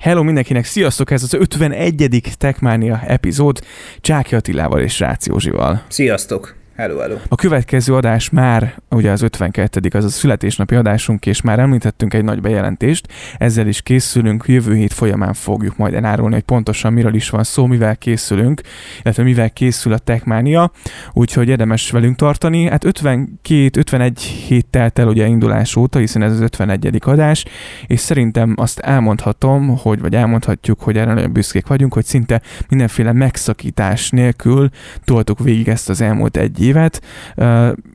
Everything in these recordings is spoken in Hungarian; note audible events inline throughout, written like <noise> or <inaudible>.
Hello mindenkinek, sziasztok! Ez az 51. Techmania epizód Csáki Attilával és Rácz. Sziasztok! Hello, hello. A következő adás már ugye az 52. az a születésnapi adásunk, és már említettünk egy nagy bejelentést, ezzel is készülünk, jövő hét folyamán fogjuk majd elárulni, hogy pontosan miről is van szó, mivel készülünk, illetve mivel készül a Techmania, úgyhogy érdemes velünk tartani. Hát 52-51 hét telt el ugye indulás óta, hiszen ez az 51. adás, és szerintem azt elmondhatom, hogy, vagy elmondhatjuk, hogy erre nagyon büszkék vagyunk, hogy szinte mindenféle megszakítás nélkül toltuk végig ezt az elmúlt egy évet.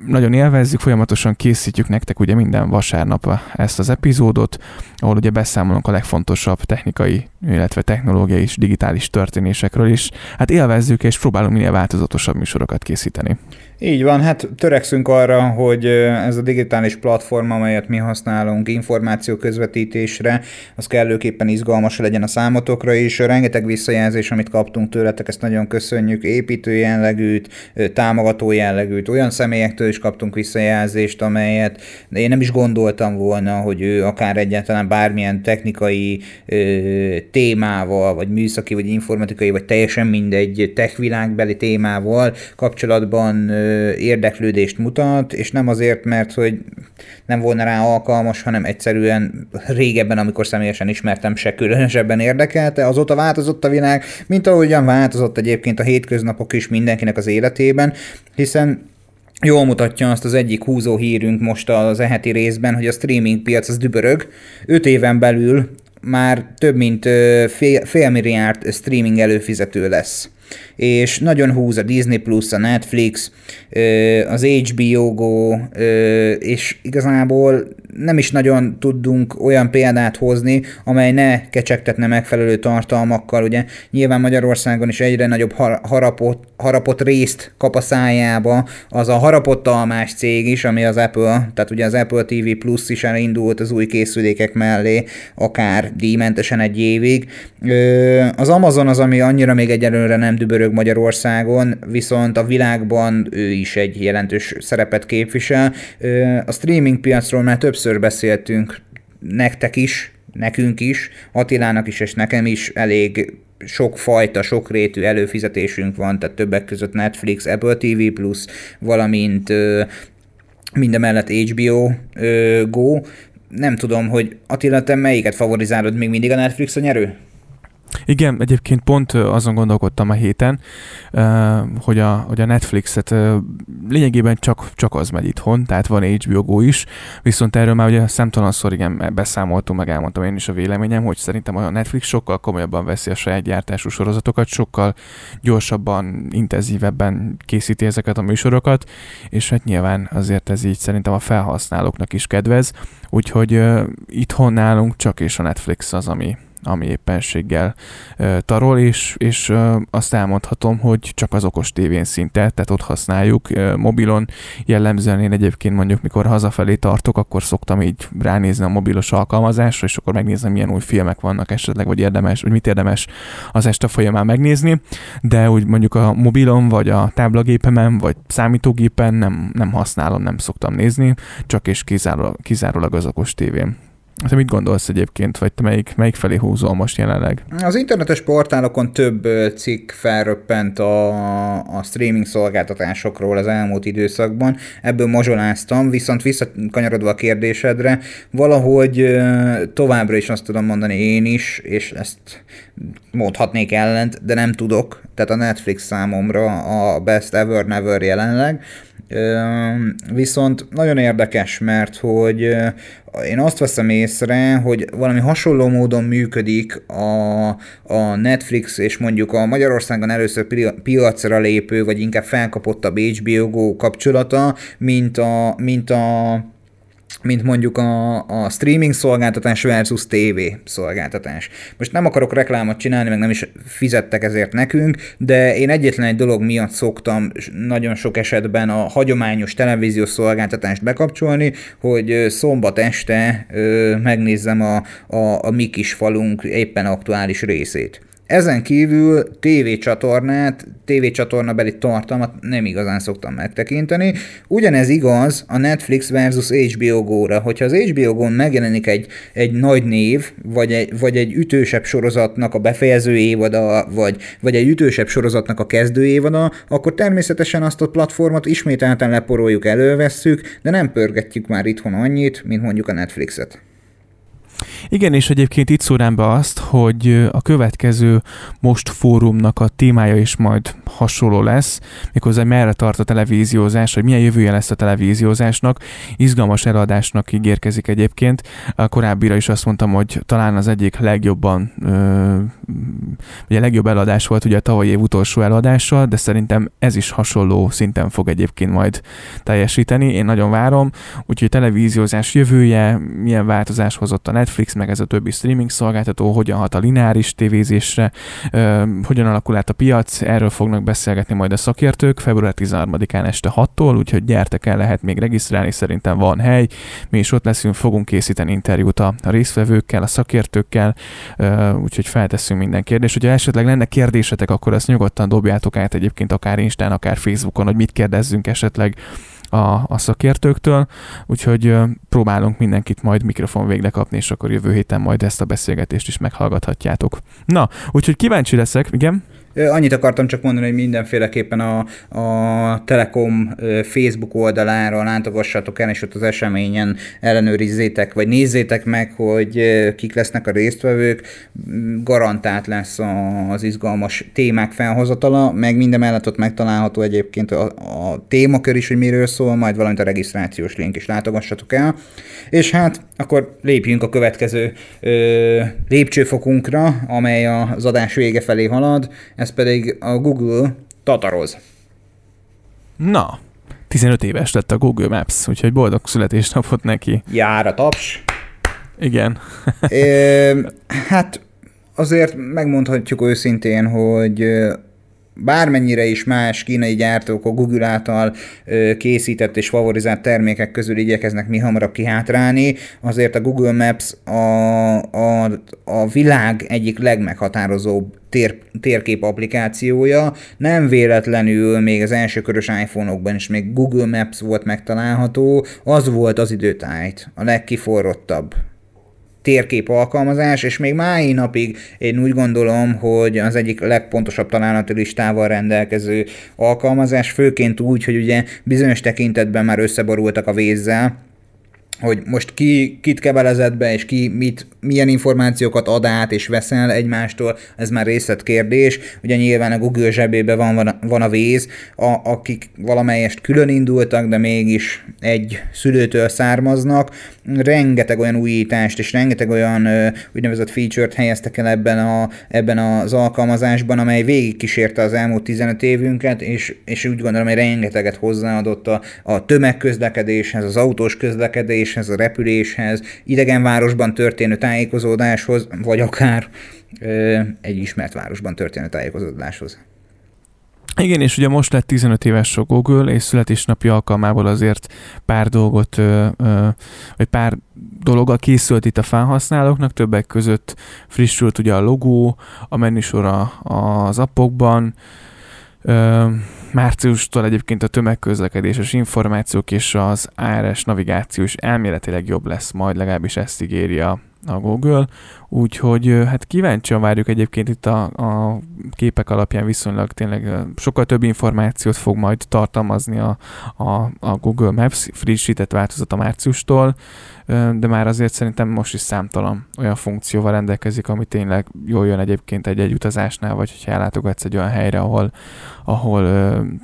Nagyon élvezzük, folyamatosan készítjük nektek ugye minden vasárnap ezt az epizódot, ahol ugye beszámolunk a legfontosabb technikai, illetve technológiai és digitális történésekről is. Hát élvezzük és próbálunk minél változatosabb műsorokat készíteni. Így van, hát törekszünk arra, hogy ez a digitális platform, amelyet mi használunk információ közvetítésre, az kellőképpen izgalmas legyen a számotokra is. Rengeteg visszajelzés, amit kaptunk tőletek, ezt nagyon köszönjük, építő jellegűt, támogató jellegűt, olyan személyektől is kaptunk visszajelzést, amelyet én nem is gondoltam volna, hogy ő akár egyáltalán bármilyen technikai ö, témával, vagy műszaki, vagy informatikai, vagy teljesen mindegy techvilágbeli témával kapcsolatban érdeklődést mutat, és nem azért, mert hogy nem volna rá alkalmas, hanem egyszerűen régebben, amikor személyesen ismertem, se különösebben érdekelte. Azóta változott a világ, mint ahogyan változott egyébként a hétköznapok is mindenkinek az életében, hiszen jól mutatja azt az egyik húzó hírünk most az eheti részben, hogy a streaming piac az dübörög. Öt éven belül már több mint fél, fél milliárd streaming előfizető lesz és nagyon húz a Disney Plus, a Netflix, az HBO Go, és igazából nem is nagyon tudunk olyan példát hozni, amely ne kecsegtetne megfelelő tartalmakkal. Ugye nyilván Magyarországon is egyre nagyobb harapott, harapott részt kap a szájába az a harapott almás cég is, ami az Apple, tehát ugye az Apple TV Plus is elindult az új készülékek mellé, akár díjmentesen egy évig. Az Amazon az, ami annyira még egyelőre nem dübörög Magyarországon, viszont a világban ő is egy jelentős szerepet képvisel. A streaming piacról már többször beszéltünk, nektek is, nekünk is, Attilának is és nekem is elég sok fajta, sok rétű előfizetésünk van, tehát többek között Netflix, Apple TV+, valamint mindemellett HBO Go. Nem tudom, hogy Attila, te melyiket favorizálod még mindig a Netflix a nyerő? Igen, egyébként pont azon gondolkodtam a héten, hogy a, hogy a Netflixet lényegében csak, csak az megy itthon, tehát van HBO Go is, viszont erről már ugye számtalanszor igen beszámoltunk, meg elmondtam én is a véleményem, hogy szerintem a Netflix sokkal komolyabban veszi a saját gyártású sorozatokat, sokkal gyorsabban, intenzívebben készíti ezeket a műsorokat, és hát nyilván azért ez így szerintem a felhasználóknak is kedvez, úgyhogy itthon nálunk csak és a Netflix az, ami, ami éppenséggel tarol, és, és azt elmondhatom, hogy csak az okos tévén szinte, tehát ott használjuk mobilon. Jellemzően én egyébként mondjuk, mikor hazafelé tartok, akkor szoktam így ránézni a mobilos alkalmazásra, és akkor megnézem, milyen új filmek vannak esetleg, vagy érdemes, vagy mit érdemes az este folyamán megnézni, de úgy mondjuk a mobilon, vagy a táblagépemen, vagy számítógépen nem, nem használom, nem szoktam nézni, csak és kizárólag, kizárólag az okos tévén. Te mit gondolsz egyébként, vagy te melyik, melyik felé húzol most jelenleg? Az internetes portálokon több cikk felröppent a, a streaming szolgáltatásokról az elmúlt időszakban, ebből mazsoláztam, viszont visszakanyarodva a kérdésedre, valahogy továbbra is azt tudom mondani én is, és ezt mondhatnék ellent, de nem tudok, tehát a Netflix számomra a best ever never jelenleg, Viszont nagyon érdekes, mert hogy én azt veszem észre, hogy valami hasonló módon működik a, a Netflix és mondjuk a Magyarországon először piacra lépő, vagy inkább felkapottabb HBO Go kapcsolata, mint a, mint a mint mondjuk a, a streaming szolgáltatás versus TV szolgáltatás. Most nem akarok reklámot csinálni, meg nem is fizettek ezért nekünk, de én egyetlen egy dolog miatt szoktam nagyon sok esetben a hagyományos televíziós szolgáltatást bekapcsolni, hogy szombat este ö, megnézzem a, a, a mi kis falunk éppen aktuális részét Ezen kívül tévécsatornát, tévécsatornabeli tartalmat nem igazán szoktam megtekinteni. Ugyanez igaz a Netflix versus HBO Go-ra. Hogyha az HBO Go-n megjelenik egy, egy nagy név, vagy egy, vagy egy ütősebb sorozatnak a befejező évada, vagy, vagy egy ütősebb sorozatnak a kezdő évada, akkor természetesen azt a platformot ismételten leporoljuk, elővesszük, de nem pörgetjük már itthon annyit, mint mondjuk a Netflixet. Igen, és egyébként itt szórám be azt, hogy a következő most fórumnak a témája is majd hasonló lesz, méghozzá merre tart a televíziózás, hogy milyen jövője lesz a televíziózásnak. Izgalmas eladásnak ígérkezik egyébként. A korábbira is azt mondtam, hogy talán az egyik legjobban, ugye legjobb eladás volt ugye a tavalyi év utolsó eladása, de szerintem ez is hasonló szinten fog egyébként majd teljesíteni. Én nagyon várom, úgyhogy televíziózás jövője, milyen változás hozott a Netflix, meg ez a többi streaming szolgáltató, hogyan hat a lineáris tévézésre, hogyan alakul át a piac, erről fognak beszélgetni majd a szakértők. Február 13-án este 6-tól, úgyhogy gyertek el, lehet még regisztrálni, szerintem van hely, mi is ott leszünk, fogunk készíteni interjút a, résztvevőkkel, a szakértőkkel, úgyhogy feltesszünk minden kérdést. Hogyha esetleg lenne kérdésetek, akkor ezt nyugodtan dobjátok át egyébként akár Instán, akár Facebookon, hogy mit kérdezzünk esetleg a, a szakértőktől, úgyhogy próbálunk mindenkit majd mikrofon végre kapni, és akkor jövő héten majd ezt a beszélgetést is meghallgathatjátok. Na, úgyhogy kíváncsi leszek, igen? Annyit akartam csak mondani, hogy mindenféleképpen a, a Telekom Facebook oldalára látogassatok el, és ott az eseményen ellenőrizzétek, vagy nézzétek meg, hogy kik lesznek a résztvevők. Garantált lesz az izgalmas témák felhozatala, meg minden mellett ott megtalálható egyébként a, a témakör is, hogy miről szól, majd valamint a regisztrációs link is látogassatok el. És hát akkor lépjünk a következő ö, lépcsőfokunkra, amely az adás vége felé halad ez pedig a Google tataroz. Na, 15 éves lett a Google Maps, úgyhogy boldog születésnapot neki. Jár a taps. Igen. é, hát azért megmondhatjuk őszintén, hogy bármennyire is más kínai gyártók a Google által készített és favorizált termékek közül igyekeznek mi hamarabb kihátrálni, azért a Google Maps a, a, a világ egyik legmeghatározóbb tér, térkép applikációja. Nem véletlenül még az első körös iPhone-okban is még Google Maps volt megtalálható, az volt az időtájt, a legkiforrottabb térkép alkalmazás, és még mai napig én úgy gondolom, hogy az egyik legpontosabb találati listával rendelkező alkalmazás, főként úgy, hogy ugye bizonyos tekintetben már összeborultak a vízzel, hogy most ki kit kebelezett be, és ki mit, milyen információkat ad át és veszel egymástól, ez már részletkérdés. Ugye nyilván a Google zsebébe van, van, van a víz, a, akik valamelyest külön indultak, de mégis egy szülőtől származnak. Rengeteg olyan újítást és rengeteg olyan ö, úgynevezett feature-t helyeztek el ebben, a, ebben az alkalmazásban, amely végigkísérte az elmúlt 15 évünket, és, és úgy gondolom, hogy rengeteget hozzáadott a, a tömegközlekedéshez, az autós közlekedés, közlekedéshez, a repüléshez, idegenvárosban történő tájékozódáshoz, vagy akár ö, egy ismert városban történő tájékozódáshoz. Igen, és ugye most lett 15 éves Google, és születésnapi alkalmából azért pár dolgot, ö, ö, vagy pár dologgal készült itt a felhasználóknak, többek között frissült ugye a logó, a menüsor az appokban, ö, Márciustól egyébként a tömegközlekedéses információk és az ARS navigáció is elméletileg jobb lesz, majd legalábbis ezt ígéri a, a Google, úgyhogy hát kíváncsian várjuk egyébként itt a, a képek alapján viszonylag tényleg sokkal több információt fog majd tartalmazni a, a, a Google Maps frissített változata márciustól, de már azért szerintem most is számtalan olyan funkcióval rendelkezik, ami tényleg jól jön egyébként egy-egy utazásnál, vagy hogyha ellátogatsz egy olyan helyre, ahol, ahol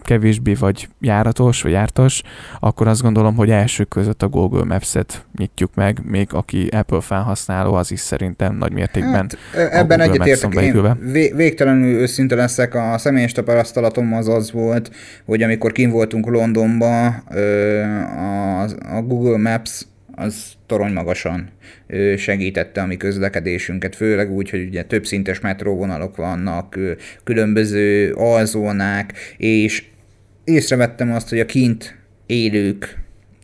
kevésbé vagy járatos, vagy jártas, akkor azt gondolom, hogy első között a Google Maps-et nyitjuk meg, még aki Apple felhasználó, az is szerintem nagy mértékben hát, Ebben egyetértek, én végtelenül őszinte leszek, a személyes tapasztalatom az az volt, hogy amikor kim voltunk Londonba, a, a Google Maps az torony magasan segítette a mi közlekedésünket, főleg úgy, hogy ugye több szintes metróvonalok vannak, különböző alzónák, és észrevettem azt, hogy a kint élők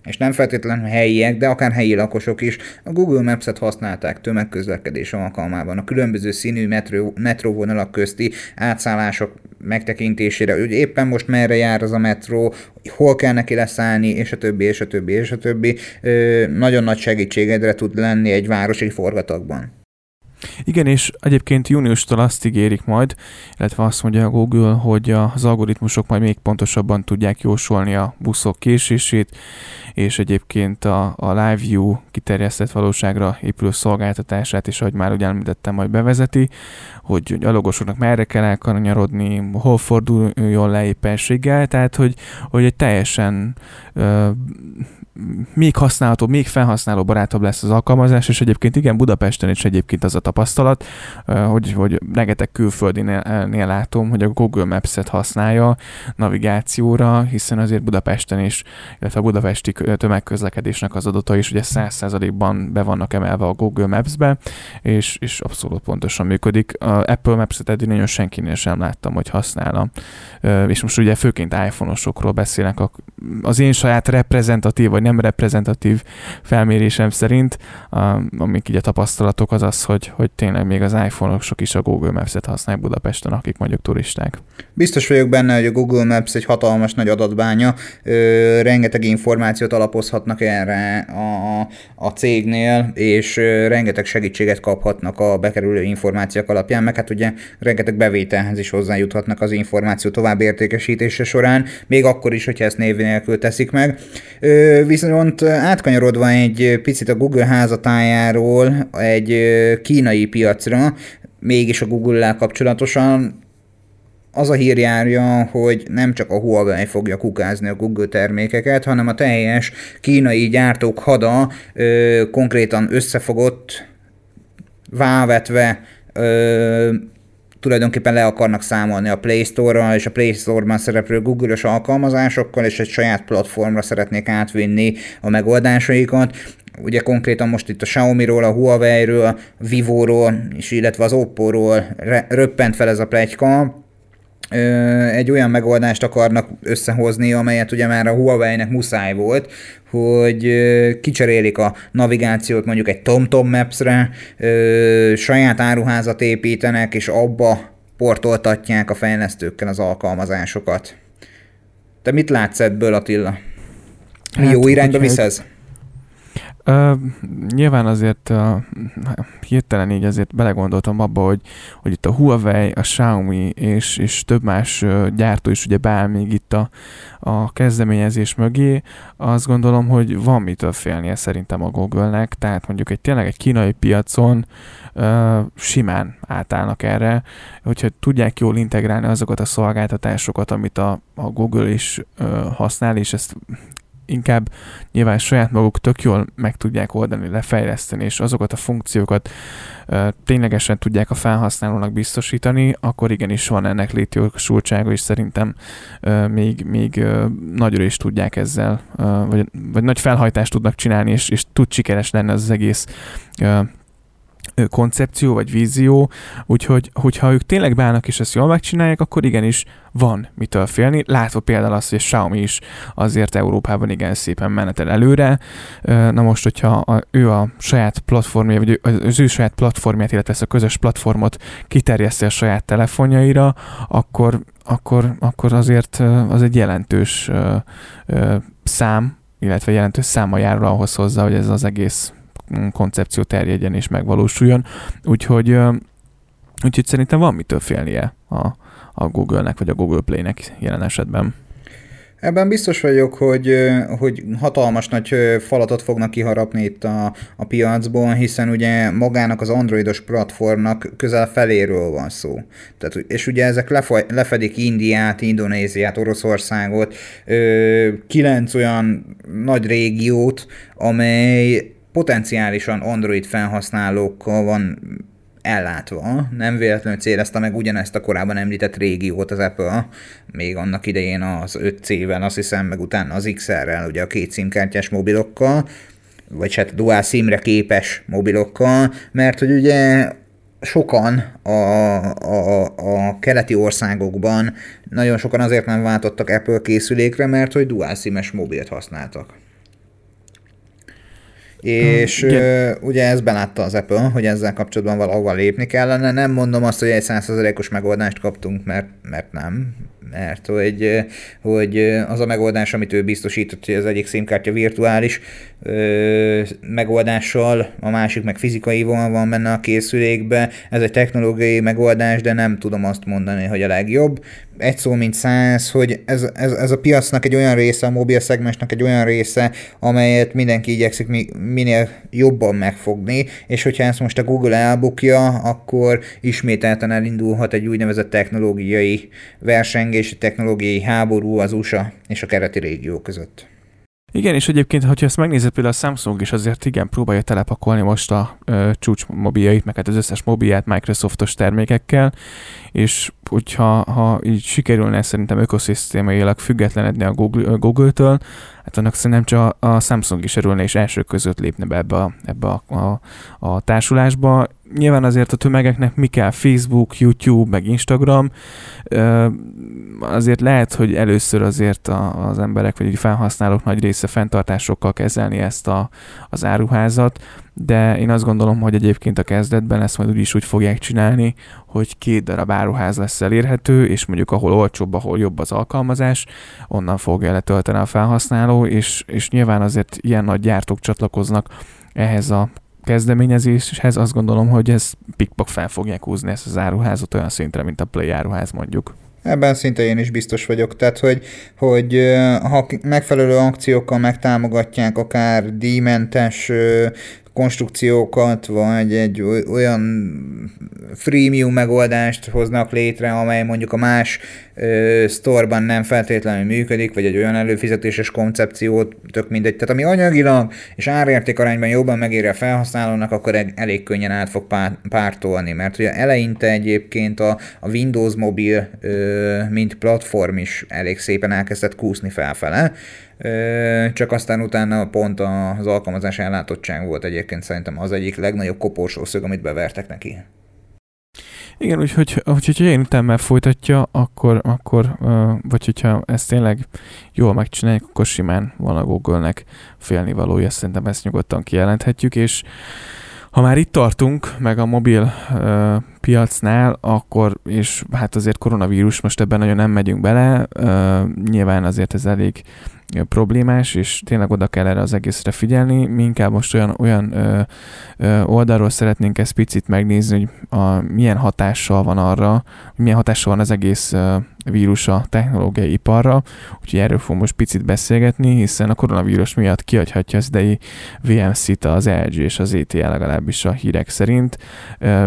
és nem feltétlenül helyiek, de akár helyi lakosok is a Google Maps-et használták tömegközlekedés alkalmában, a különböző színű metró, metróvonalak közti átszállások megtekintésére, hogy éppen most merre jár az a metró, hol kell neki leszállni, és a többi, és a többi, és a többi. Ö, nagyon nagy segítségedre tud lenni egy városi forgatagban. Igen, és egyébként júniustól azt ígérik majd, illetve azt mondja a Google, hogy az algoritmusok majd még pontosabban tudják jósolni a buszok késését, és egyébként a, a Live View kiterjesztett valóságra épülő szolgáltatását is, ahogy már ugye említettem, majd bevezeti, hogy a logosoknak merre kell elkanyarodni, hol forduljon le éppenséggel, tehát hogy, hogy egy teljesen ö, még használható, még felhasználó barátabb lesz az alkalmazás, és egyébként igen, Budapesten is egyébként az a tapasztalat, hogy, hogy rengeteg külföldinél látom, hogy a Google Maps-et használja navigációra, hiszen azért Budapesten is, illetve a budapesti tömegközlekedésnek az adatai is ugye 100%-ban be vannak emelve a Google Maps-be, és, és abszolút pontosan működik. A Apple Maps-et eddig nagyon senkinél sem láttam, hogy használna. És most ugye főként iPhone-osokról beszélek, az én saját reprezentatív vagy nem reprezentatív felmérésem szerint, amik így a tapasztalatok az az, hogy, hogy tényleg még az iPhone-osok is a Google Maps-et használják Budapesten, akik mondjuk turisták. Biztos vagyok benne, hogy a Google Maps egy hatalmas nagy adatbánya, ö, rengeteg információt alapozhatnak erre a, a cégnél, és rengeteg segítséget kaphatnak a bekerülő információk alapján, meg hát ugye rengeteg bevételhez is hozzájuthatnak az információ továbbértékesítése során, még akkor is, hogyha ezt név nélkül teszik meg. Ö, viszont átkanyarodva egy picit a Google házatájáról egy kínai piacra, mégis a Google-lel kapcsolatosan, az a hír járja, hogy nem csak a Huawei fogja kukázni a Google termékeket, hanem a teljes kínai gyártók hada ö, konkrétan összefogott, vávetve ö, tulajdonképpen le akarnak számolni a Play Store-ral és a Play Store-ban szereplő Google-os alkalmazásokkal, és egy saját platformra szeretnék átvinni a megoldásaikat. Ugye konkrétan most itt a Xiaomi-ról, a Huawei-ről, a Vivo-ról, és illetve az Oppo-ról röppent fel ez a plegyka, egy olyan megoldást akarnak összehozni, amelyet ugye már a Huawei-nek muszáj volt, hogy kicserélik a navigációt mondjuk egy TomTom Maps-re, saját áruházat építenek, és abba portoltatják a fejlesztőkkel az alkalmazásokat. Te mit látsz ebből, Attila? Hát, Jó irányba visz ez? Uh, nyilván azért uh, hirtelen így azért belegondoltam abba, hogy, hogy itt a Huawei, a Xiaomi és, és több más uh, gyártó is ugye beáll még itt a, a kezdeményezés mögé. Azt gondolom, hogy van mitől félnie szerintem a Google-nek, tehát mondjuk egy tényleg egy kínai piacon uh, simán átállnak erre, hogyha tudják jól integrálni azokat a szolgáltatásokat, amit a, a Google is uh, használ, és ezt inkább nyilván saját maguk tök jól meg tudják oldani, lefejleszteni, és azokat a funkciókat ö, ténylegesen tudják a felhasználónak biztosítani, akkor igenis van ennek létjogosultsága, és szerintem ö, még, még ö, nagyra is tudják ezzel, ö, vagy, vagy nagy felhajtást tudnak csinálni, és, és tud sikeres lenni az egész ö, koncepció vagy vízió, úgyhogy hogyha ők tényleg beállnak és ezt jól megcsinálják, akkor igenis van mitől félni. Látva például azt, hogy a Xiaomi is azért Európában igen szépen menetel előre. Na most, hogyha a, ő a saját platformja, vagy az ő saját platformját, illetve ezt a közös platformot kiterjeszti a saját telefonjaira, akkor, akkor, akkor azért az egy jelentős szám, illetve jelentős száma járul ahhoz hozzá, hogy ez az egész koncepció terjedjen és megvalósuljon. Úgyhogy, úgyhogy szerintem van mitől félnie a, a Google-nek vagy a Google Play-nek jelen esetben. Ebben biztos vagyok, hogy, hogy hatalmas nagy falatot fognak kiharapni itt a, a piacból, hiszen ugye magának az androidos platformnak közel feléről van szó. Tehát, és ugye ezek lefaj, lefedik Indiát, Indonéziát, Oroszországot, kilenc olyan nagy régiót, amely potenciálisan Android felhasználókkal van ellátva. Nem véletlenül célezte meg ugyanezt a korábban említett régiót az Apple, még annak idején az 5C-vel, azt hiszem, meg utána az XR-rel, ugye a két szimkártyás mobilokkal, vagy hát dual SIM-re képes mobilokkal, mert hogy ugye sokan a, a, a keleti országokban nagyon sokan azért nem váltottak Apple készülékre, mert hogy dual SIM-es mobilt használtak. És hmm, uh, ugye ez belátta az Apple, hogy ezzel kapcsolatban valahova lépni kellene. Nem mondom azt, hogy egy százszerzelékos megoldást kaptunk, mert, mert nem mert hogy, hogy az a megoldás, amit ő biztosított, hogy az egyik szimkártya virtuális ö, megoldással, a másik meg fizikai vonal van benne a készülékbe, ez egy technológiai megoldás, de nem tudom azt mondani, hogy a legjobb. Egy szó, mint száz, hogy ez, ez, ez a piacnak egy olyan része, a mobil szegmensnek egy olyan része, amelyet mindenki igyekszik minél jobban megfogni, és hogyha ezt most a Google elbukja, akkor ismételten elindulhat egy úgynevezett technológiai versengés, és technológiai háború az USA és a kereti régió között. Igen, és egyébként, hogyha ezt megnézed, például a Samsung is azért igen próbálja telepakolni most a ö, csúcs mobiljait, meg hát az összes mobilját Microsoftos termékekkel, és hogyha ha így sikerülne szerintem ökoszisztémailag függetlenedni a Google, Google-től, hát annak szerintem csak a, Samsung is örülne, és első között lépne be ebbe a, ebbe a, a, a társulásba. Nyilván azért a tömegeknek mi kell? Facebook, YouTube, meg Instagram. Azért lehet, hogy először azért az emberek, vagy felhasználók nagy része fenntartásokkal kezelni ezt a, az áruházat, de én azt gondolom, hogy egyébként a kezdetben ezt majd úgyis úgy fogják csinálni, hogy két darab áruház lesz elérhető, és mondjuk ahol olcsóbb, ahol jobb az alkalmazás, onnan fogja letölteni a felhasználó, és, és nyilván azért ilyen nagy gyártók csatlakoznak ehhez a kezdeményezéshez, azt gondolom, hogy ez pikpak fel fogják húzni ezt az áruházat olyan szintre, mint a Play áruház mondjuk. Ebben szinte én is biztos vagyok. Tehát, hogy, hogy ha megfelelő akciókkal megtámogatják akár díjmentes konstrukciókat, vagy egy olyan freemium megoldást hoznak létre, amely mondjuk a más ö, sztorban nem feltétlenül működik, vagy egy olyan előfizetéses koncepciót, tök mindegy. Tehát ami anyagilag és árérték arányban jobban megéri a felhasználónak, akkor elég könnyen át fog pártolni, mert ugye eleinte egyébként a, a Windows mobil, ö, mint platform is elég szépen elkezdett kúszni felfele, csak aztán utána pont az alkalmazás ellátottság volt egyébként szerintem az egyik legnagyobb koporsószög, amit bevertek neki. Igen, úgyhogy, úgyhogy én ütemmel folytatja, akkor, akkor vagy hogyha ezt tényleg jól megcsináljuk, akkor simán van a Google-nek félnivalója, szerintem ezt nyugodtan kijelenthetjük, és ha már itt tartunk, meg a mobil uh, piacnál, akkor, és hát azért koronavírus, most ebben nagyon nem megyünk bele, uh, nyilván azért ez elég problémás, és tényleg oda kell erre az egészre figyelni. Mi inkább most olyan, olyan ö, ö, oldalról szeretnénk ezt picit megnézni, hogy a, milyen hatással van arra, milyen hatással van az egész ö, vírus a technológiai iparra, úgyhogy erről fogunk most picit beszélgetni, hiszen a koronavírus miatt kiadhatja az idei VMC-t az LG és az ETL legalábbis a hírek szerint,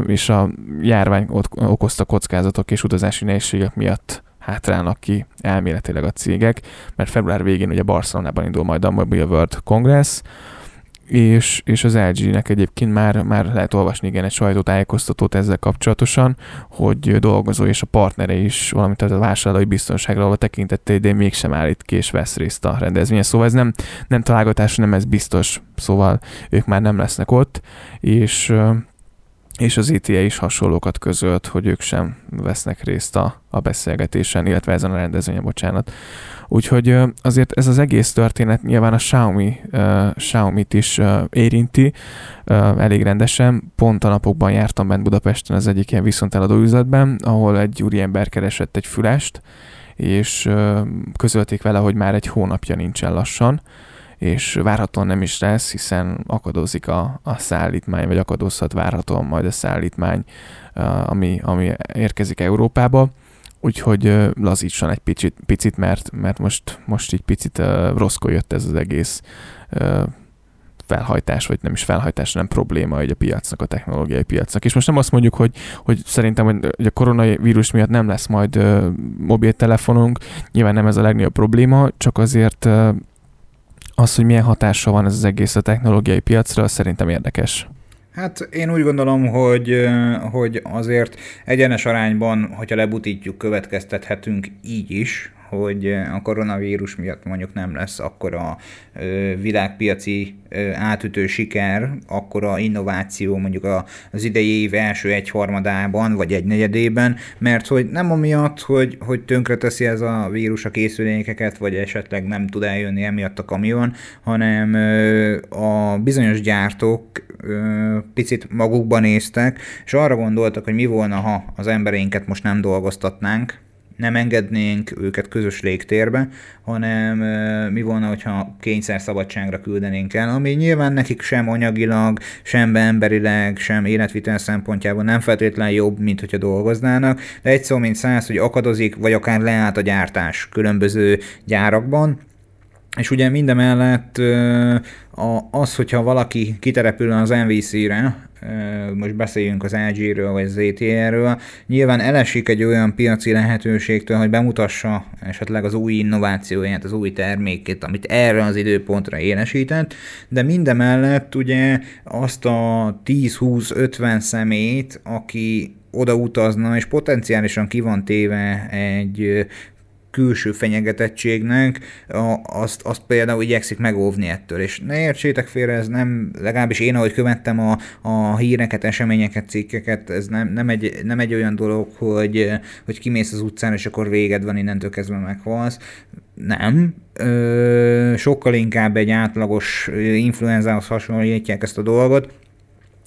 és a járvány okozta kockázatok és utazási nehézségek miatt hátrálnak ki elméletileg a cégek, mert február végén ugye Barcelonában indul majd a Mobile World Congress, és, és az LG-nek egyébként már, már lehet olvasni igen egy sajtótájékoztatót ezzel kapcsolatosan, hogy dolgozó és a partnere is, valamint a vásárlói biztonságra való tekintette idén mégsem állít ki és vesz részt a rendezvényen. Szóval ez nem, nem találgatás, nem ez biztos, szóval ők már nem lesznek ott, és és az ETA is hasonlókat közölt, hogy ők sem vesznek részt a, a beszélgetésen, illetve ezen a rendezvényen, bocsánat. Úgyhogy azért ez az egész történet nyilván a Xiaomi, uh, Xiaomi-t is uh, érinti uh, elég rendesen. Pont a napokban jártam bent Budapesten az egyik ilyen viszonteladó üzletben, ahol egy úriember keresett egy fülest, és uh, közölték vele, hogy már egy hónapja nincsen lassan, és várhatóan nem is lesz, hiszen akadozik a, a szállítmány, vagy akadozhat várhatóan majd a szállítmány, ami, ami érkezik Európába. Úgyhogy lazítson egy picit, picit mert, mert most, most így picit uh, rosszkor jött ez az egész felhajtás, vagy nem is felhajtás, hanem probléma hogy a piacnak, a technológiai piacnak. És most nem azt mondjuk, hogy, hogy szerintem hogy a koronavírus miatt nem lesz majd uh, mobiltelefonunk, nyilván nem ez a legnagyobb probléma, csak azért uh, az, hogy milyen hatással van ez az egész a technológiai piacra, szerintem érdekes. Hát én úgy gondolom, hogy, hogy azért egyenes arányban, hogyha lebutítjuk, következtethetünk így is, hogy a koronavírus miatt mondjuk nem lesz akkora világpiaci átütő siker, akkora innováció mondjuk az idei év első egyharmadában, vagy egy negyedében, mert hogy nem amiatt, hogy, hogy tönkreteszi ez a vírus a készülékeket, vagy esetleg nem tud eljönni emiatt a kamion, hanem a bizonyos gyártók picit magukban néztek, és arra gondoltak, hogy mi volna, ha az embereinket most nem dolgoztatnánk, nem engednénk őket közös légtérbe, hanem mi volna, hogyha kényszer szabadságra küldenénk el, ami nyilván nekik sem anyagilag, sem emberileg, sem életvitel szempontjából nem feltétlenül jobb, mint hogyha dolgoznának, de egy szó mint száz, hogy akadozik, vagy akár leállt a gyártás különböző gyárakban, és ugye mindemellett az, hogyha valaki kiterepül az NVC-re, most beszéljünk az LG-ről vagy az ZTE-ről, nyilván elesik egy olyan piaci lehetőségtől, hogy bemutassa esetleg az új innovációját, az új termékét, amit erre az időpontra élesített, de mindemellett ugye azt a 10-20-50 szemét, aki oda utazna, és potenciálisan ki van téve egy külső fenyegetettségnek, azt, azt például igyekszik megóvni ettől. És ne értsétek félre, ez nem, legalábbis én, ahogy követtem a, a híreket, eseményeket, cikkeket, ez nem, nem, egy, nem egy olyan dolog, hogy, hogy kimész az utcán, és akkor véged van, innentől kezdve meghalsz. Nem. Ö, sokkal inkább egy átlagos influenzához hasonlítják ezt a dolgot,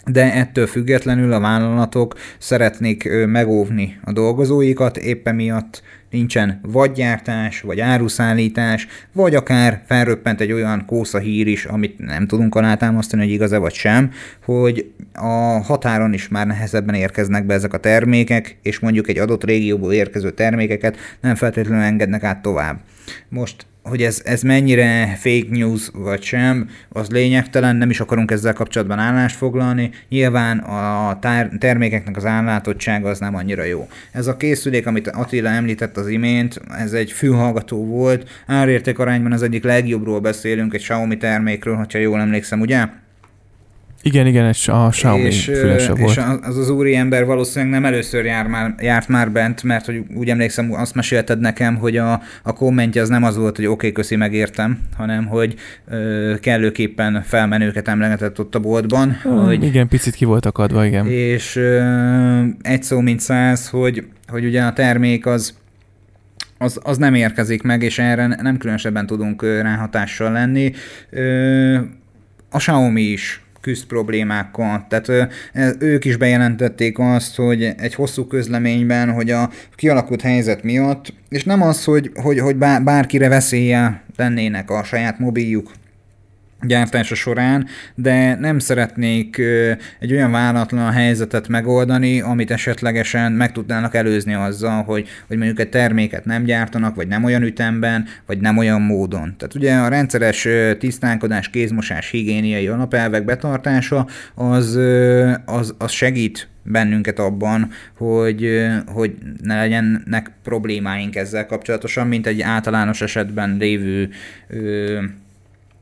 de ettől függetlenül a vállalatok szeretnék megóvni a dolgozóikat, éppen miatt nincsen vagy gyártás, vagy áruszállítás, vagy akár felröppent egy olyan kósza hír is, amit nem tudunk alátámasztani, hogy igaz-e vagy sem, hogy a határon is már nehezebben érkeznek be ezek a termékek, és mondjuk egy adott régióból érkező termékeket nem feltétlenül engednek át tovább. Most hogy ez, ez mennyire fake news vagy sem, az lényegtelen, nem is akarunk ezzel kapcsolatban állást foglalni. Nyilván a tár- termékeknek az állátottsága az nem annyira jó. Ez a készülék, amit Attila említett az imént, ez egy fülhallgató volt, árérték arányban az egyik legjobbról beszélünk, egy Xiaomi termékről, hogyha jól emlékszem, ugye? Igen, igen, és a Xiaomi és, fülese volt. És az az úri ember valószínűleg nem először jár már, járt már bent, mert hogy úgy emlékszem, azt mesélted nekem, hogy a, a kommentje az nem az volt, hogy oké, okay, köszi, megértem, hanem hogy ö, kellőképpen felmenőket emlegetett ott a boltban. Hmm, hogy, igen, picit ki volt akadva, igen. És ö, egy szó mint száz, hogy, hogy ugye a termék az az, az nem érkezik meg, és erre nem különösebben tudunk ráhatással lenni. A Xiaomi is küzd problémákkal. Tehát ők is bejelentették azt, hogy egy hosszú közleményben, hogy a kialakult helyzet miatt, és nem az, hogy, hogy, hogy bárkire veszélye lennének a saját mobiljuk gyártása során, de nem szeretnék egy olyan váratlan helyzetet megoldani, amit esetlegesen meg tudnának előzni azzal, hogy, hogy mondjuk egy terméket nem gyártanak, vagy nem olyan ütemben, vagy nem olyan módon. Tehát ugye a rendszeres tisztánkodás, kézmosás, higiéniai alapelvek betartása az, az, az segít bennünket abban, hogy, hogy ne legyenek problémáink ezzel kapcsolatosan, mint egy általános esetben lévő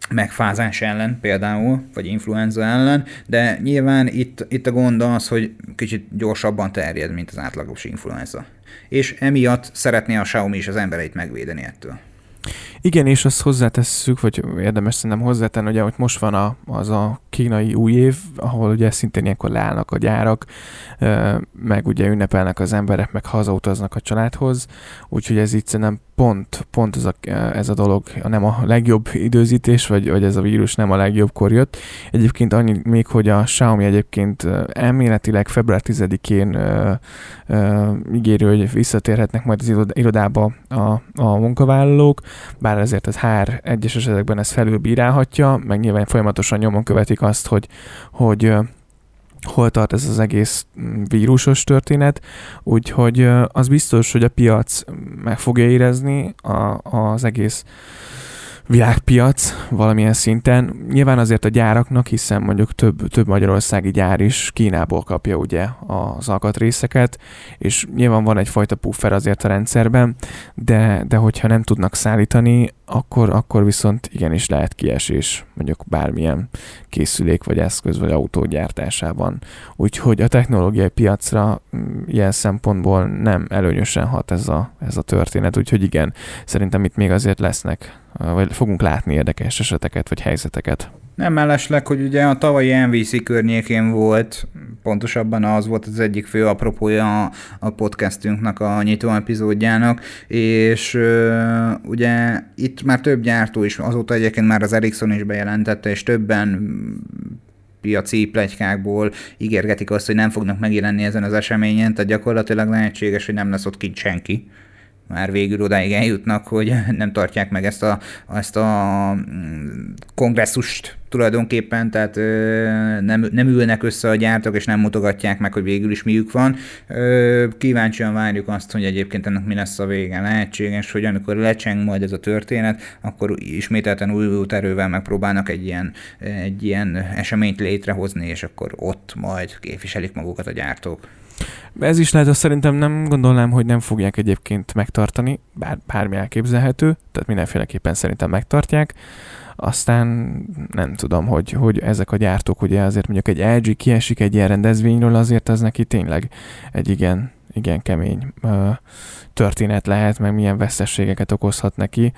megfázás ellen például, vagy influenza ellen, de nyilván itt, itt a gond az, hogy kicsit gyorsabban terjed, mint az átlagos influenza. És emiatt szeretné a Xiaomi is az embereit megvédeni ettől. Igen, és azt hozzátesszük, vagy érdemes szerintem hozzátenni, ugye, hogy most van a, az a kínai új év, ahol ugye szintén ilyenkor leállnak a gyárak, meg ugye ünnepelnek az emberek, meg hazautaznak a családhoz, úgyhogy ez itt szerintem pont, pont ez, a, ez a dolog nem a legjobb időzítés, vagy, vagy ez a vírus nem a legjobbkor jött. Egyébként annyi még, hogy a Xiaomi egyébként elméletileg február 10-én ígérő, hogy visszatérhetnek majd az irodába a, a munkavállalók, bár ezért ez hár egyes esetekben ez felülbírálhatja, meg nyilván folyamatosan nyomon követik azt, hogy, hogy hol tart ez az egész mm, vírusos történet, úgyhogy az biztos, hogy a piac meg fogja érezni a, az egész világpiac valamilyen szinten. Nyilván azért a gyáraknak, hiszen mondjuk több, több magyarországi gyár is Kínából kapja ugye az alkatrészeket, és nyilván van egyfajta puffer azért a rendszerben, de, de hogyha nem tudnak szállítani, akkor, akkor viszont igenis lehet kiesés mondjuk bármilyen készülék vagy eszköz vagy autó gyártásában. Úgyhogy a technológiai piacra mm, ilyen szempontból nem előnyösen hat ez a, ez a történet, úgyhogy igen, szerintem itt még azért lesznek, vagy fogunk látni érdekes eseteket vagy helyzeteket. Nem mellesleg, hogy ugye a tavalyi NVC környékén volt, pontosabban az volt az egyik fő apropója a, podcastünknek, a nyitó epizódjának, és ugye itt már több gyártó is, azóta egyébként már az Ericsson is bejelentette, és többen piaci plegykákból ígérgetik azt, hogy nem fognak megjelenni ezen az eseményen, tehát gyakorlatilag lehetséges, hogy nem lesz ott kint senki. Már végül odáig eljutnak, hogy nem tartják meg ezt a, ezt a kongresszust tulajdonképpen, tehát nem, nem ülnek össze a gyártók, és nem mutogatják meg, hogy végül is miük van. Kíváncsian várjuk azt, hogy egyébként ennek mi lesz a vége. Lehetséges, hogy amikor lecseng majd ez a történet, akkor ismételten új erővel megpróbálnak egy ilyen, egy ilyen eseményt létrehozni, és akkor ott majd képviselik magukat a gyártók. Ez is lehet, azt szerintem nem gondolnám, hogy nem fogják egyébként megtartani, bár bármi elképzelhető, tehát mindenféleképpen szerintem megtartják. Aztán nem tudom, hogy, hogy ezek a gyártók, ugye azért mondjuk egy LG kiesik egy ilyen rendezvényről, azért az neki tényleg egy igen, igen kemény ö, történet lehet, meg milyen veszességeket okozhat neki.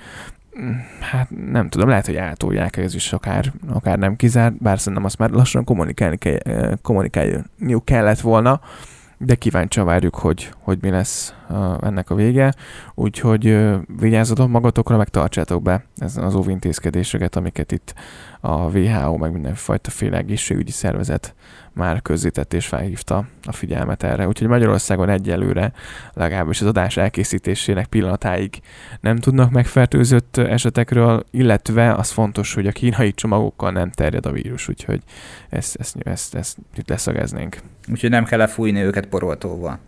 Hát nem tudom, lehet, hogy átolják, ez is akár, akár nem kizárt, bár szerintem azt már lassan kommunikálni, kommunikálniuk kellett volna, de kíváncsian várjuk, hogy, hogy mi lesz ennek a vége. Úgyhogy vigyázzatok magatokra, meg tartsátok be ezen az óvintézkedéseket, amiket itt a WHO, meg mindenfajta féle egészségügyi szervezet már közzétett és felhívta a figyelmet erre. Úgyhogy Magyarországon egyelőre legalábbis az adás elkészítésének pillanatáig nem tudnak megfertőzött esetekről, illetve az fontos, hogy a kínai csomagokkal nem terjed a vírus, úgyhogy ezt, ezt, ezt, ezt itt leszögeznénk. Úgyhogy nem kell lefújni őket poroltóval.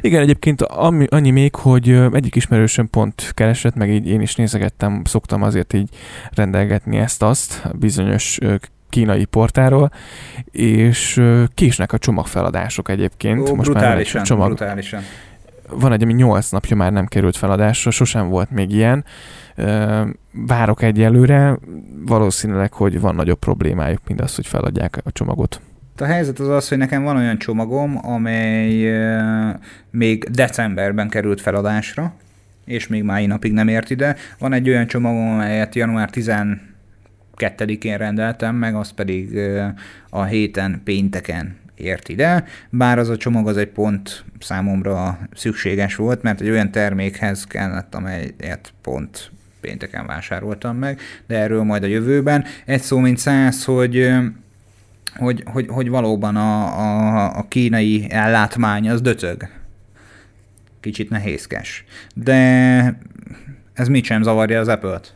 Igen, egyébként ami, annyi még, hogy egyik ismerősöm pont keresett, meg így én is nézegettem, szoktam azért így rendelgetni ezt-azt bizonyos kínai portáról, és késnek a csomagfeladások egyébként. Ó, Most brutálisan, már csomag, brutálisan. Van egy, ami 8 napja már nem került feladásra, sosem volt még ilyen. Várok egyelőre, valószínűleg, hogy van nagyobb problémájuk, mint az, hogy feladják a csomagot. A helyzet az az, hogy nekem van olyan csomagom, amely még decemberben került feladásra, és még mai napig nem ért ide. Van egy olyan csomagom, amelyet január 12-én rendeltem, meg az pedig a héten pénteken ért ide, bár az a csomag az egy pont számomra szükséges volt, mert egy olyan termékhez kellett, amelyet pont pénteken vásároltam meg, de erről majd a jövőben. Egy szó mint száz, hogy hogy, hogy, hogy valóban a, a, a kínai ellátmány az döcög. Kicsit nehézkes. De ez mit sem zavarja az Apple-t?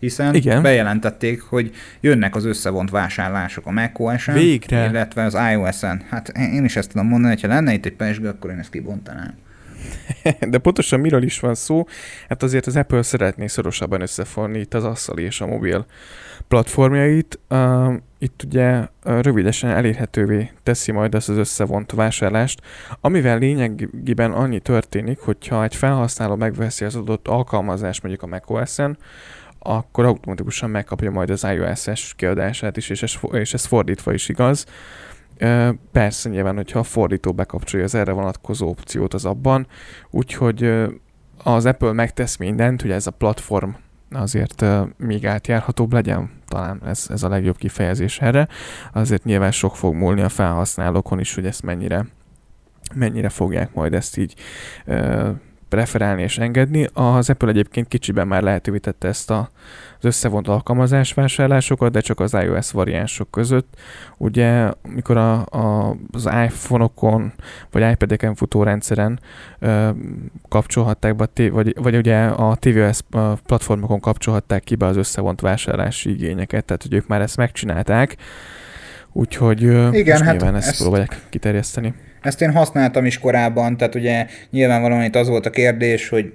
Hiszen Igen. bejelentették, hogy jönnek az összevont vásárlások a macOS-en, Végre. illetve az iOS-en. Hát én is ezt tudom mondani, hogyha lenne itt egy pesgő, akkor én ezt kibontanám. <laughs> De pontosan miről is van szó? Hát azért az Apple szeretné szorosabban összefonni itt az asszali és a mobil platformjait. Itt ugye rövidesen elérhetővé teszi majd ezt az összevont vásárlást, amivel lényegében annyi történik, hogyha egy felhasználó megveszi az adott alkalmazást mondjuk a macOS-en, akkor automatikusan megkapja majd az iOS-es kiadását is, és ez, és ez fordítva is igaz. Persze nyilván, hogyha a fordító bekapcsolja az erre vonatkozó opciót az abban, úgyhogy az Apple megtesz mindent, hogy ez a platform azért még átjárhatóbb legyen, talán ez, ez a legjobb kifejezés erre. Azért nyilván sok fog múlni a felhasználókon is, hogy ezt mennyire mennyire fogják majd ezt így preferálni és engedni. Az Apple egyébként kicsiben már lehetővé tette ezt a, az összevont alkalmazás vásárlásokat, de csak az iOS variánsok között. Ugye, mikor a, a, az iPhone-okon vagy iPad-eken futó rendszeren ö, kapcsolhatták be, vagy, vagy ugye a tvOS platformokon kapcsolhatták ki be az összevont vásárlási igényeket, tehát hogy ők már ezt megcsinálták, úgyhogy Igen, hát nyilván ezt, ezt próbálják kiterjeszteni. Ezt én használtam is korábban, tehát ugye nyilvánvalóan itt az volt a kérdés, hogy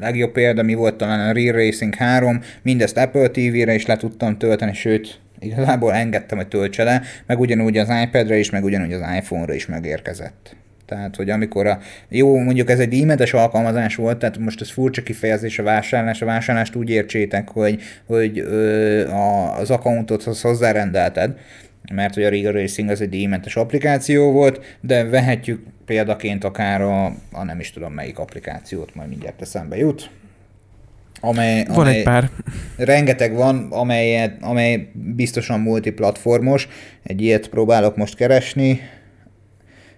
legjobb példa mi volt talán a Real Racing 3, mindezt Apple TV-re is le tudtam tölteni, sőt, igazából engedtem, hogy töltse le, meg ugyanúgy az iPad-re is, meg ugyanúgy az iPhone-ra is megérkezett. Tehát, hogy amikor a, jó, mondjuk ez egy díjmentes alkalmazás volt, tehát most ez furcsa kifejezés a vásárlás, a vásárlást úgy értsétek, hogy, hogy ö, a, az accountot hozzárendelted, mert hogy a Riga Racing az egy díjmentes applikáció volt, de vehetjük példaként akár a, a nem is tudom melyik applikációt, majd mindjárt eszembe jut. Amely, van amely, egy pár. Rengeteg van, amelyet, amely biztosan multiplatformos. Egy ilyet próbálok most keresni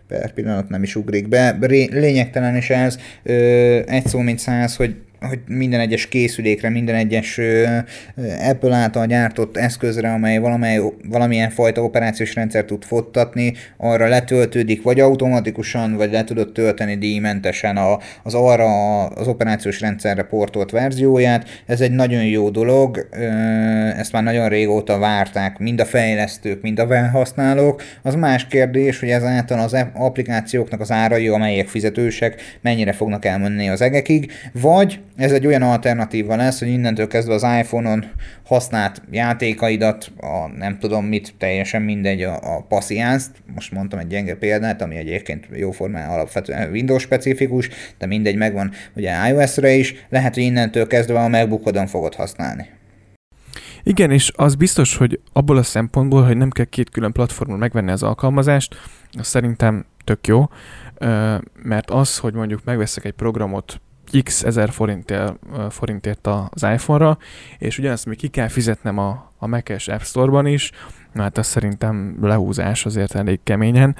per pillanat nem is ugrik be. Lényegtelen is ez, egy szó mint száz, hogy hogy minden egyes készülékre, minden egyes Apple által gyártott eszközre, amely valamely, valamilyen fajta operációs rendszer tud fottatni, arra letöltődik, vagy automatikusan, vagy le tudod tölteni díjmentesen a, az arra az operációs rendszerre portolt verzióját. Ez egy nagyon jó dolog, ezt már nagyon régóta várták mind a fejlesztők, mind a felhasználók. Az más kérdés, hogy ezáltal az applikációknak az árai, amelyek fizetősek, mennyire fognak elmenni az egekig, vagy ez egy olyan alternatíva lesz, hogy innentől kezdve az iPhone-on használt játékaidat, a nem tudom mit, teljesen mindegy, a, a passziánzt, most mondtam egy gyenge példát, ami egyébként jóformán alapvetően Windows specifikus, de mindegy, megvan ugye iOS-re is, lehet, hogy innentől kezdve a MacBookodon fogod használni. Igen, és az biztos, hogy abból a szempontból, hogy nem kell két külön platformon megvenni az alkalmazást, az szerintem tök jó, mert az, hogy mondjuk megveszek egy programot x ezer forintért, forintért az iPhone-ra, és ugyanazt még ki kell fizetnem a, a Mac-es App Store-ban is, na hát az szerintem lehúzás azért elég keményen.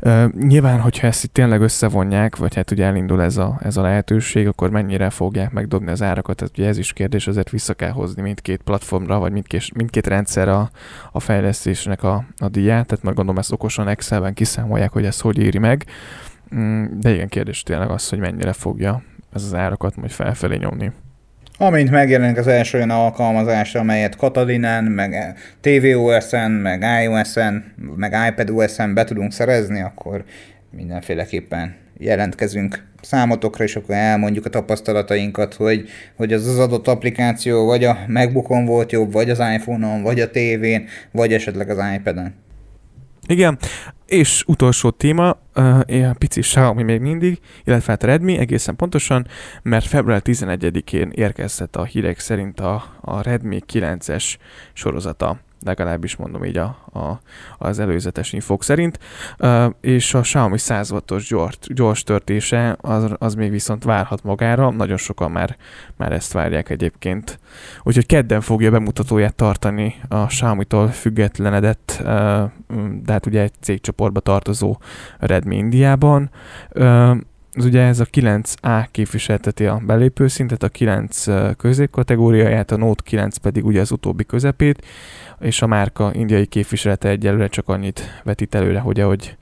Uh, nyilván, hogyha ezt itt tényleg összevonják, vagy hát ugye elindul ez a, ez a lehetőség, akkor mennyire fogják megdobni az árakat, tehát ugye ez is kérdés, azért vissza kell hozni mindkét platformra, vagy mindkét, mindkét rendszer a, a fejlesztésnek a, a díját, tehát meg gondolom ezt okosan Excelben kiszámolják, hogy ez hogy éri meg. Mm, de igen, kérdés tényleg az, hogy mennyire fogja ez az árakat majd felfelé nyomni. Amint megjelenik az első olyan alkalmazás, amelyet Catalinán, meg tvOS-en, meg iOS-en, meg iPadOS-en be tudunk szerezni, akkor mindenféleképpen jelentkezünk számotokra, és akkor elmondjuk a tapasztalatainkat, hogy, hogy az az adott applikáció vagy a MacBookon volt jobb, vagy az iPhone-on, vagy a tévén, vagy esetleg az iPad-en. Igen, és utolsó téma, uh, a pici Xiaomi még mindig, illetve hát Redmi egészen pontosan, mert február 11-én érkezett a hírek szerint a, a Redmi 9-es sorozata legalábbis mondom így a, a, az előzetes infók szerint, uh, és a Xiaomi 100 wattos gyors, gyors törtése az, az még viszont várhat magára, nagyon sokan már, már ezt várják egyébként. Úgyhogy kedden fogja bemutatóját tartani a Xiaomi-tól függetlenedett, uh, de hát ugye egy cégcsoportba tartozó Redmi Indiában. Uh, az ugye ez a 9A képviselteti a belépőszintet, a 9 középkategóriáját, a Note 9 pedig ugye az utóbbi közepét, és a márka indiai képviselete egyelőre csak annyit vetít előre, hogy ahogy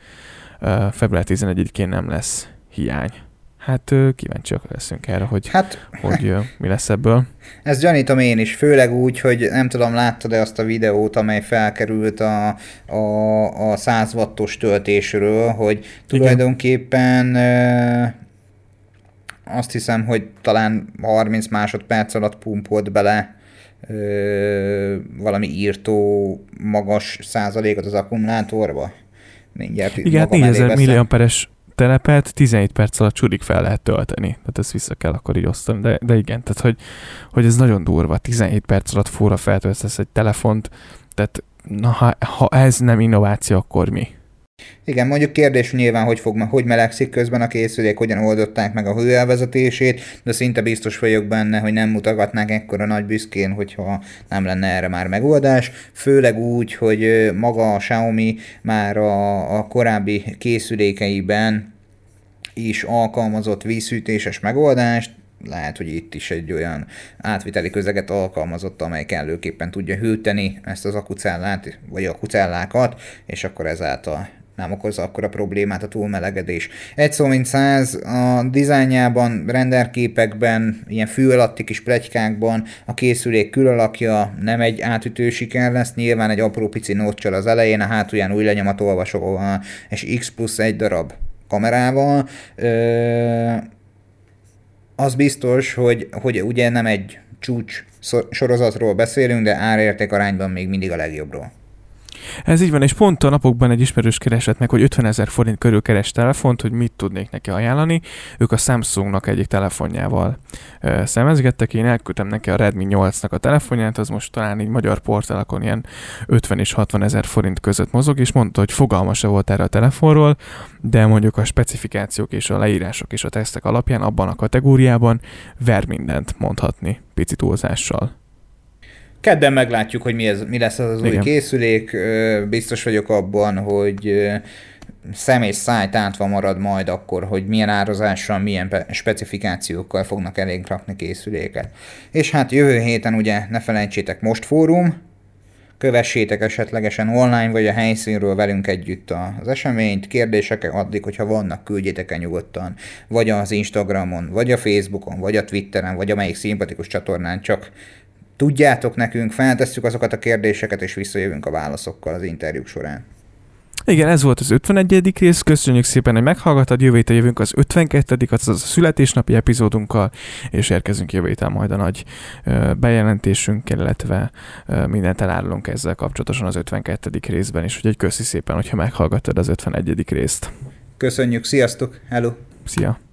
február 11-én nem lesz hiány. Hát kíváncsiak leszünk erre, hogy, hát, hogy mi lesz ebből. Ezt gyanítom én is, főleg úgy, hogy nem tudom, láttad-e azt a videót, amely felkerült a, a, a 100 wattos töltésről, hogy tulajdonképpen azt hiszem, hogy talán 30 másodperc alatt pumpolt bele valami írtó magas százalékot az akkumulátorba. Mindjárt Igen, 4000 milliamperes telepet 17 perc alatt csurik fel lehet tölteni. Tehát ezt vissza kell akkor így osztani. De, de igen, tehát hogy, hogy ez nagyon durva. 17 perc alatt fúra feltöltesz egy telefont. Tehát na, ha, ha ez nem innováció, akkor mi? Igen, mondjuk kérdés nyilván, hogy, fog, hogy melegszik közben a készülék, hogyan oldották meg a hőelvezetését, de szinte biztos vagyok benne, hogy nem mutogatnák ekkora nagy büszkén, hogyha nem lenne erre már megoldás. Főleg úgy, hogy maga a Xiaomi már a, a korábbi készülékeiben is alkalmazott vízszűtéses megoldást, lehet, hogy itt is egy olyan átviteli közeget alkalmazott, amely kellőképpen tudja hűteni ezt az akucellát, vagy a kucellákat, és akkor ezáltal nem okoz akkora problémát a túlmelegedés. Egy szó mint száz, a dizájnjában, renderképekben, ilyen fű alatti kis plegykákban a készülék külalakja nem egy átütő siker lesz, nyilván egy apró pici nóccsal az elején, a hátulján új lenyomatolvasóval, és X plusz egy darab kamerával. Ö- az biztos, hogy, hogy ugye nem egy csúcs sorozatról beszélünk, de árérték arányban még mindig a legjobbról. Ez így van, és pont a napokban egy ismerős keresett meg, hogy 50 ezer forint körül keres telefont, hogy mit tudnék neki ajánlani. Ők a Samsungnak egyik telefonjával ö, szemezgettek, én elküldtem neki a Redmi 8-nak a telefonját, az most talán így magyar portálakon ilyen 50 és 60 ezer forint között mozog, és mondta, hogy fogalma se volt erre a telefonról, de mondjuk a specifikációk és a leírások és a tesztek alapján abban a kategóriában ver mindent mondhatni pici túlzással. Kedden meglátjuk, hogy mi, ez, mi lesz az az új készülék. Biztos vagyok abban, hogy szem és száj tátva marad majd akkor, hogy milyen árazással, milyen specifikációkkal fognak elénk rakni készüléket. És hát jövő héten ugye ne felejtsétek most fórum, kövessétek esetlegesen online vagy a helyszínről velünk együtt az eseményt, kérdések addig, hogyha vannak, küldjétek el nyugodtan, vagy az Instagramon, vagy a Facebookon, vagy a Twitteren, vagy amelyik szimpatikus csatornán, csak tudjátok nekünk, feltesszük azokat a kérdéseket, és visszajövünk a válaszokkal az interjúk során. Igen, ez volt az 51. rész, köszönjük szépen, hogy meghallgatad, jövő héten jövünk az 52. az a születésnapi epizódunkkal, és érkezünk jövő héten majd a nagy bejelentésünk, illetve mindent elárulunk ezzel kapcsolatosan az 52. részben is, úgyhogy köszi szépen, hogyha meghallgattad az 51. részt. Köszönjük, sziasztok, hello! Szia!